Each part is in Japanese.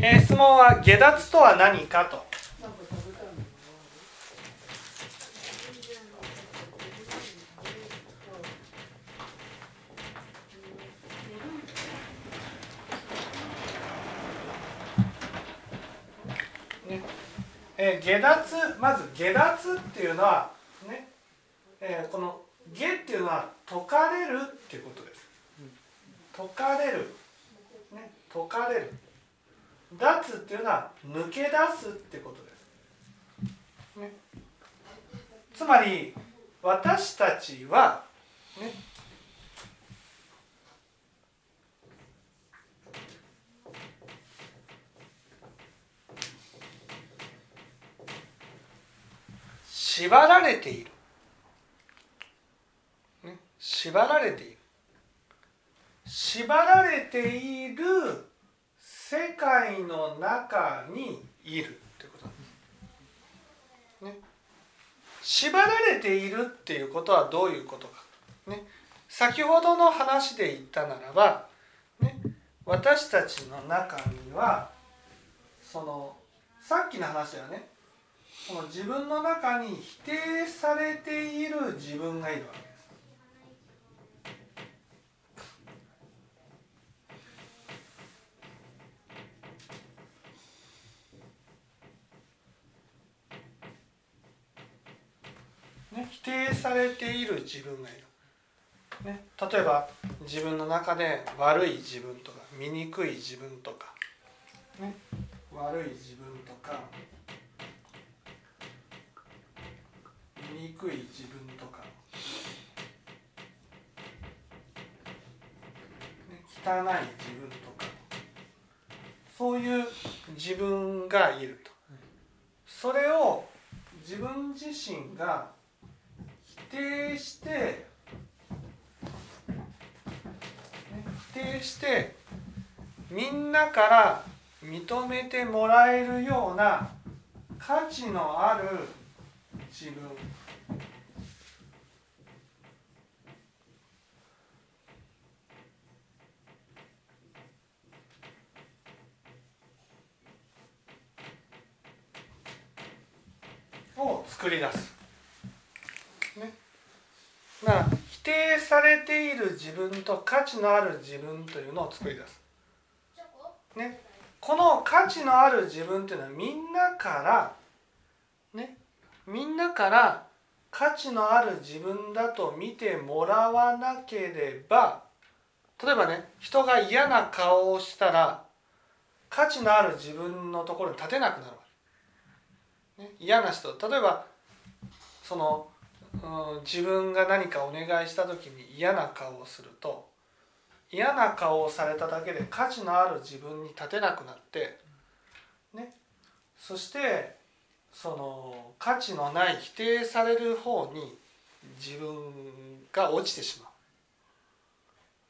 えー質問は下脱とは何かと。ね。えー下脱まず下脱っていうのはね、えーこの下っていうのは解かれるっていうことです。解かれる。ね。解かれる。脱っていうのは抜け出すってことです、ね、つまり私たちはね。縛られている、ね、縛られている。縛られている世界の中にいるってこと。なんです、ね、縛られているっていうことはどういうことか、ね、先ほどの話で言ったならば、ね、私たちの中にはそのさっきの話だよね。この自分の中に否定されている自分がいるわけ。定されている自分がいる、ね、例えば自分の中で悪い自分とか醜い自分とか、ね、悪い自分とか醜い自分とか、ね、汚い自分とか。そういう自分がいると。それを自分自身が定して、否定してみんなから認めてもらえるような価値のある自分を作り出す。ね、だから否定されている自分と価値のある自分というのを作り出す。ね、この価値のある自分というのはみんなからね。みんなから価値のある自分だと見てもらわなければ例えばね人が嫌な顔をしたら価値のある自分のところに立てなくなるわけ、ね、嫌な人。例えばその、うん、自分が何かお願いした時に嫌な顔をすると嫌な顔をされただけで価値のある自分に立てなくなってね。そしてその価値のない否定される方に自分が落ちてしま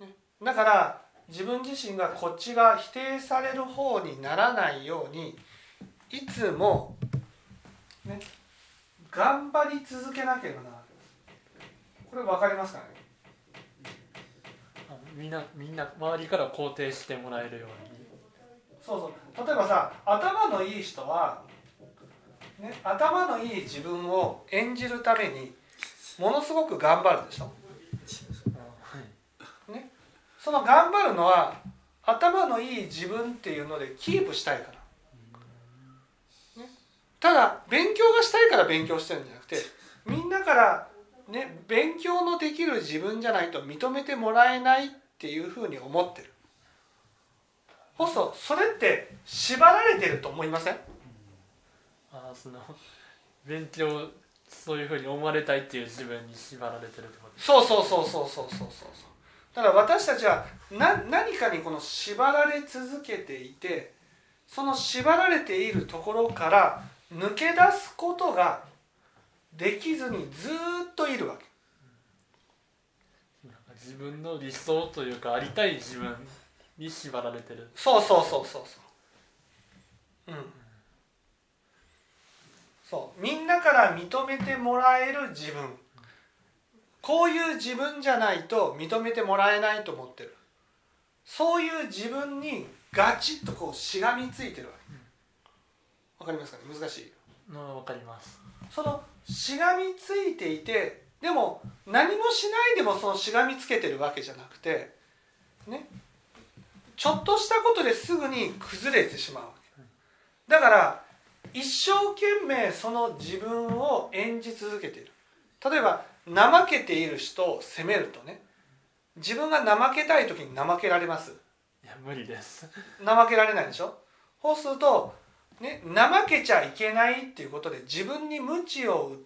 う、ね、だから自分自身がこっちが否定される方にならないようにいつも、ね、頑張り続けなければな。らないこれ分かりますかね？あみんなみんな周りから肯定してもらえるように。そうそう。例えばさ頭のいい人は、ね、頭のいい自分を演じるためにものすごく頑張るでしょ？ね、その頑張るのは頭のいい自分っていうのでキープしたいから、ね、ただ勉強がしたいから勉強してるんじゃなくてみんなからね勉強のできる自分じゃないと認めてもらえないっていうふうに思ってる。こそそれって縛られてると思いません、あその勉強そういうふうに思われたいっていう自分に縛られてるってこと？そうそうそうそうそうそうそう。だから私たちはな何かにこの縛られ続けていてその縛られているところから抜け出すことができずにずーっといるわけ。自分の理想というかありたい自分に縛られてる。そうそうそうそうそう。うん。そう。みんなから認めてもらえる自分。こういう自分じゃないと認めてもらえないと思ってる。そういう自分にガチッとこうしがみついてるわけわかりますかね？難しい。のわかります。そのしがみついていてでも何もしないでもそのしがみつけてるわけじゃなくてね？ちょっとしたことですぐに崩れてしまうだから一生懸命その自分を演じ続けている。例えば怠けている人を責めるとね。自分が怠けたい時に怠けられます。いや無理です。怠けられないでしょ？そうすると、ね、怠けちゃいけないっていうことで自分に鞭を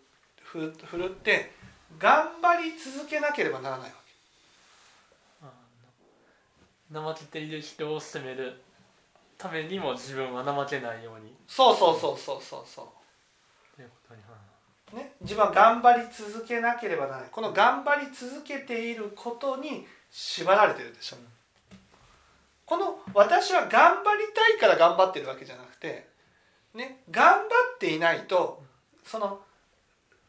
ふ振るって頑張り続けなければならないわあの怠けている人を責めるためにも自分は怠けないように。けそうそうそうそうそう。そということにう、ね、自分は頑張り続けなければならない。この頑張り続けていることに縛られてるでしょ。この私は頑張りたいから頑張ってるわけじゃなくて、ね、頑張っていないとその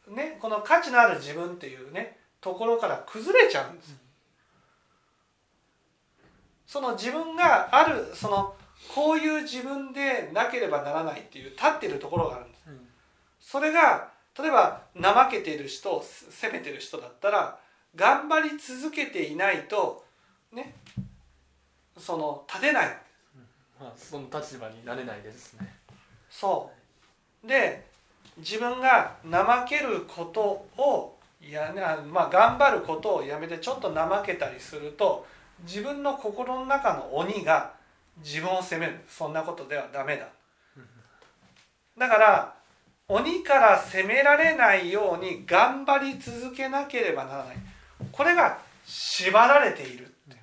ねこの価値のある自分っていうねところから崩れちゃうんです。その自分があるそのこういう自分でなければならないっていう立ってるところがあるんです。うん。それが例えば怠けている人を責めてる人だったら頑張り続けていないとねその立てない。まあその立場になれないですねそう。で自分が怠けることをやなまあ頑張ることをやめてちょっと怠けたりすると自分の心の中の鬼が自分を責める。そんなことではダメだ。だから鬼から責められないように頑張り続けなければならない。これが縛られているってい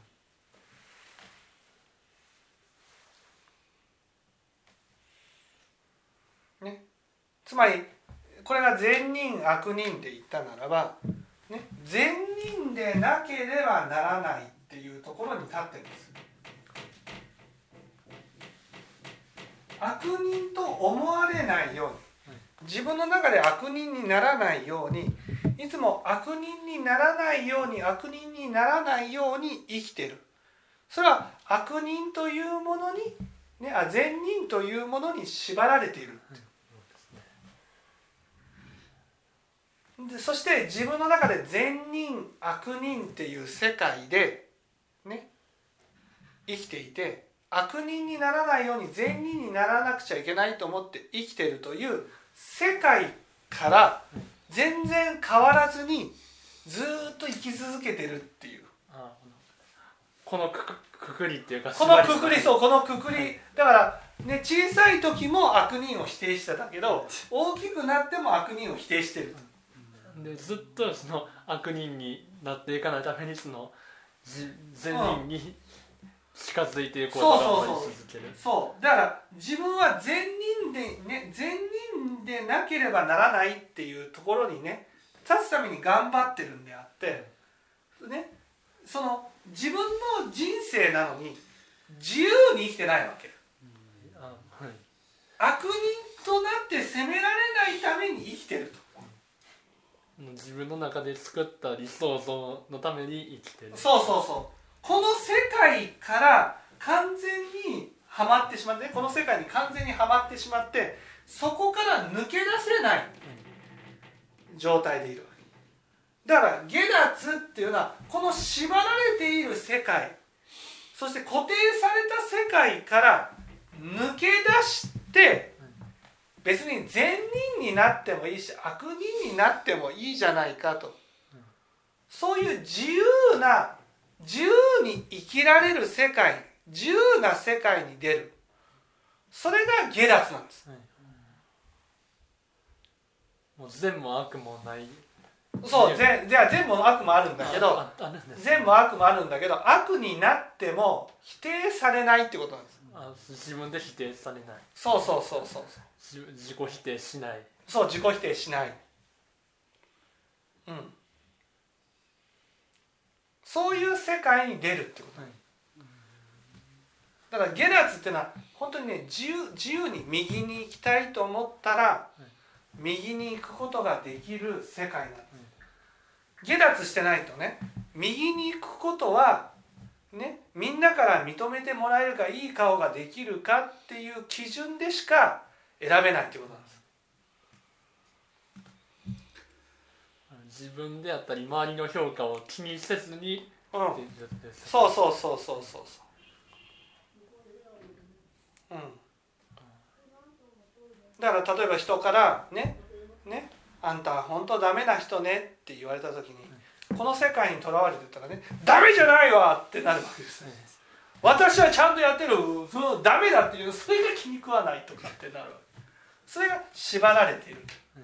うねつまりこれが善人悪人で言ったならば、ね、善人でなければならないっていうところに立ってるんです。悪人と思われないように自分の中で悪人にならないようにいつも悪人にならないように悪人にならないように生きてる。それは悪人というものに、ね、あ善人というものに縛られているでそして自分の中で善人悪人っていう世界でね生きていて悪人にならないように善人にならなくちゃいけないと思って生きているという世界から全然変わらずにずーっと生き続けてるっていう。あこのくくくくりっていうかこのくくりうそうこのくくり。だからね小さい時も悪人を否定してたけど大きくなっても悪人を否定してるでずっとその悪人になっていかないためにそのじ善人に近づいていこうとそうそうそう頑張り続ける。そうだから自分は善人でね善人でなければならないっていうところにね立つために頑張ってるんであってねその自分の人生なのに自由に生きてないわけ。あはい。悪人となって責められないために生きてると自分の中で作った理想像のために生きてる。そうそうそう。この世界から完全にはまってしまってこの世界に完全にはまってしまってそこから抜け出せない状態でいるわけ。だから下脱っていうのはこの縛られている世界そして固定された世界から抜け出して別に善人になってもいいし悪人になってもいいじゃないかと。そういう自由な自由に生きられる世界自由な世界に出る。それが下脱なんです。もう善も悪もない。そう善じゃあ善も悪もあるんだけど善も悪もあるんだけど悪になっても否定されないってことなんですあ自分で否定されない。そうそうそうそう自自己否定しない。そう自己否定しない。うん。そういう世界に出るってことだから下脱っていうのは本当にね自由自由に右に行きたいと思ったら右に行くことができる世界なんです。下脱してないとね右に行くことはね、みんなから認めてもらえるかいい顔ができるかっていう基準でしか選べないっていうことなんです。自分であったり周りの評価を気にせずにうんそうそうそうそうそうそう。うん。だから例えば人からねねあんた本当ダメな人ねって言われた時にこの世界にとらわれてたらねダメじゃないわってなるわけですね。私はちゃんとやってるそのダメだっていうそれが気に食わないとかってなるわけ。それが縛られている、うん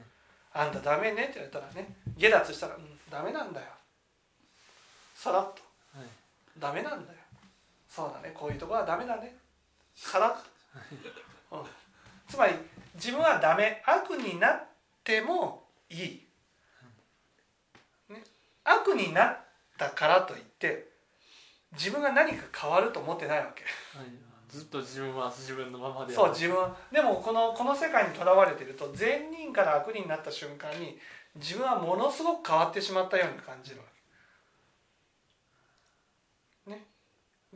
あんたダメねって言われたらね下脱したら、うん、ダメなんだよ。さらっと。はいダメなんだよ。そうだね。こういうところはダメだね。さらっと、うん、つまり自分はダメ。悪になってもいい、ね、悪になったからといって自分が何か変わると思ってないわけ。はい。ずっと自分は自分のままでそう自分でもこのこの世界にとらわれてると善人から悪人になった瞬間に自分はものすごく変わってしまったように感じるわけ。ね。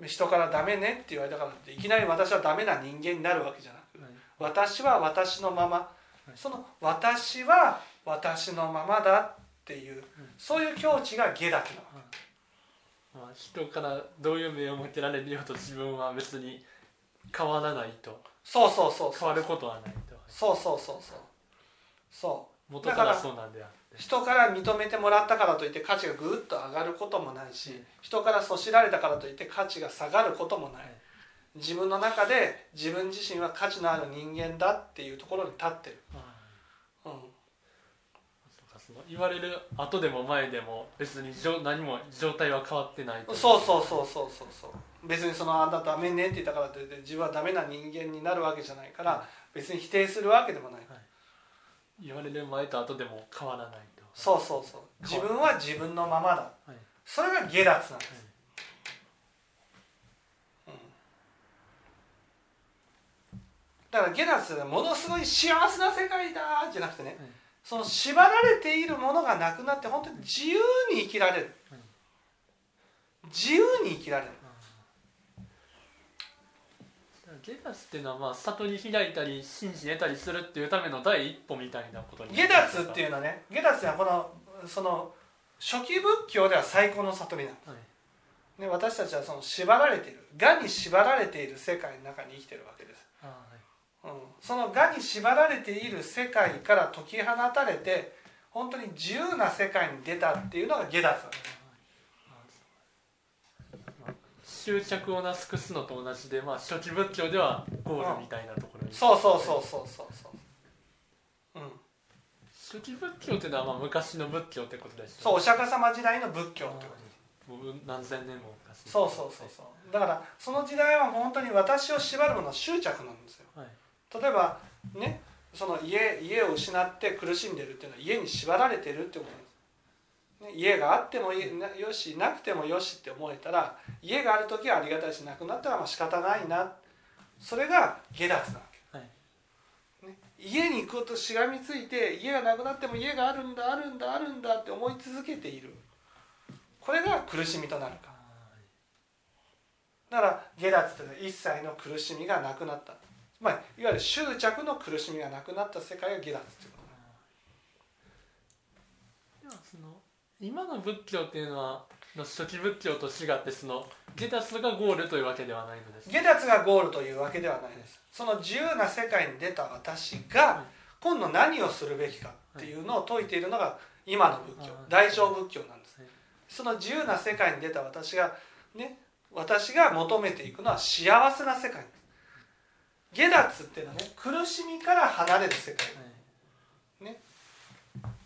人からダメねって言われたからっていきなり私はダメな人間になるわけじゃなくはい。私は私のまま。その私は私のままだっていうそういう境地が下脱なわけ。まあ、人からどういう目を向けられるようと自分は別に変わらないと。そうそうそう変そう。わることはないと。そうそうそうそう。そう。元からそうなんであって。人から認めてもらったからといって価値がぐっと上がることもないし人からそしられたからといって価値が下がることもない。自分の中で自分自身は価値のある人間だっていうところに立ってる、まあうん、その言われる後でも前でも別にじょ何も状態は変わってないと。そうそうそうそうそうそう。別にそのあんたダメねって言ったからといって自分はダメな人間になるわけじゃないから別に否定するわけでもない。言われる前と後でも変わらないと。そうそうそう。自分は自分のままだ。はい。それが下脱なんです、うん、だから下脱はものすごい幸せな世界だじゃなくてねはいその縛られているものがなくなって本当に自由に生きられる。はい自由に生きられる。ゲダスっていうのはまあ悟り開いたり信じ得たりするっていうための第一歩みたいなことに下脱っていうのはね下脱はこのその初期仏教では最高の悟りなんです。はい。ね、私たちはその縛られている我に縛られている世界の中に生きてるわけです、うん、その我に縛られている世界から解き放たれて本当に自由な世界に出たっていうのが下脱執着をなすくすのと同じで、まあ、初期仏教ではゴールみたいなところに、そうそうそうそうそう。そううん。初期仏教っていうのはまあ昔の仏教ってことですそうお釈迦様時代の仏教ってこともう何千年も昔そうそうそうそう。だからその時代は本当に私を縛るものは執着なんですよ。はい例えばねその家家を失って苦しんでるっていうのは家に縛られてるってことです、ね、家があってもよしなくてもよしって思えたら家がある時はありがたいしなくなったらまあ仕方ないな。それが下脱なわはい。け、ね、家に行くとしがみついて家がなくなっても家があるんだあるんだあるんだって思い続けている。これが苦しみとなるかだから下脱というのは一切の苦しみがなくなったまあ、いわゆる執着の苦しみがなくなった世界が下脱ということではその今の仏教っていうのはの初期仏教と違ってそのゲタスがゴールというわけではないのです。下脱がゴールというわけではないです。その自由な世界に出た私が今度何をするべきかっていうのを説いているのが今の仏教。はい大乗仏教なんです。はい。その自由な世界に出た私がね私が求めていくのは幸せな世界。です下脱っていうのはね苦しみから離れる世界。はい。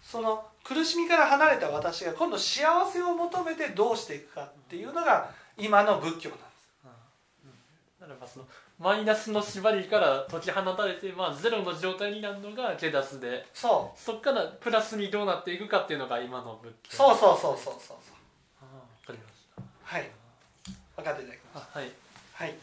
その苦しみから離れた私が今度幸せを求めてどうしていくかっていうのが今の仏教なんです。ならばそのマイナスの縛りから解き放たれて、まあ、ゼロの状態になるのがゲダスでそそこからプラスにどうなっていくかっていうのが今の仏う教。そうそうそうそうそうそう。わかりました。はい。分かっていただきましあはい。たはい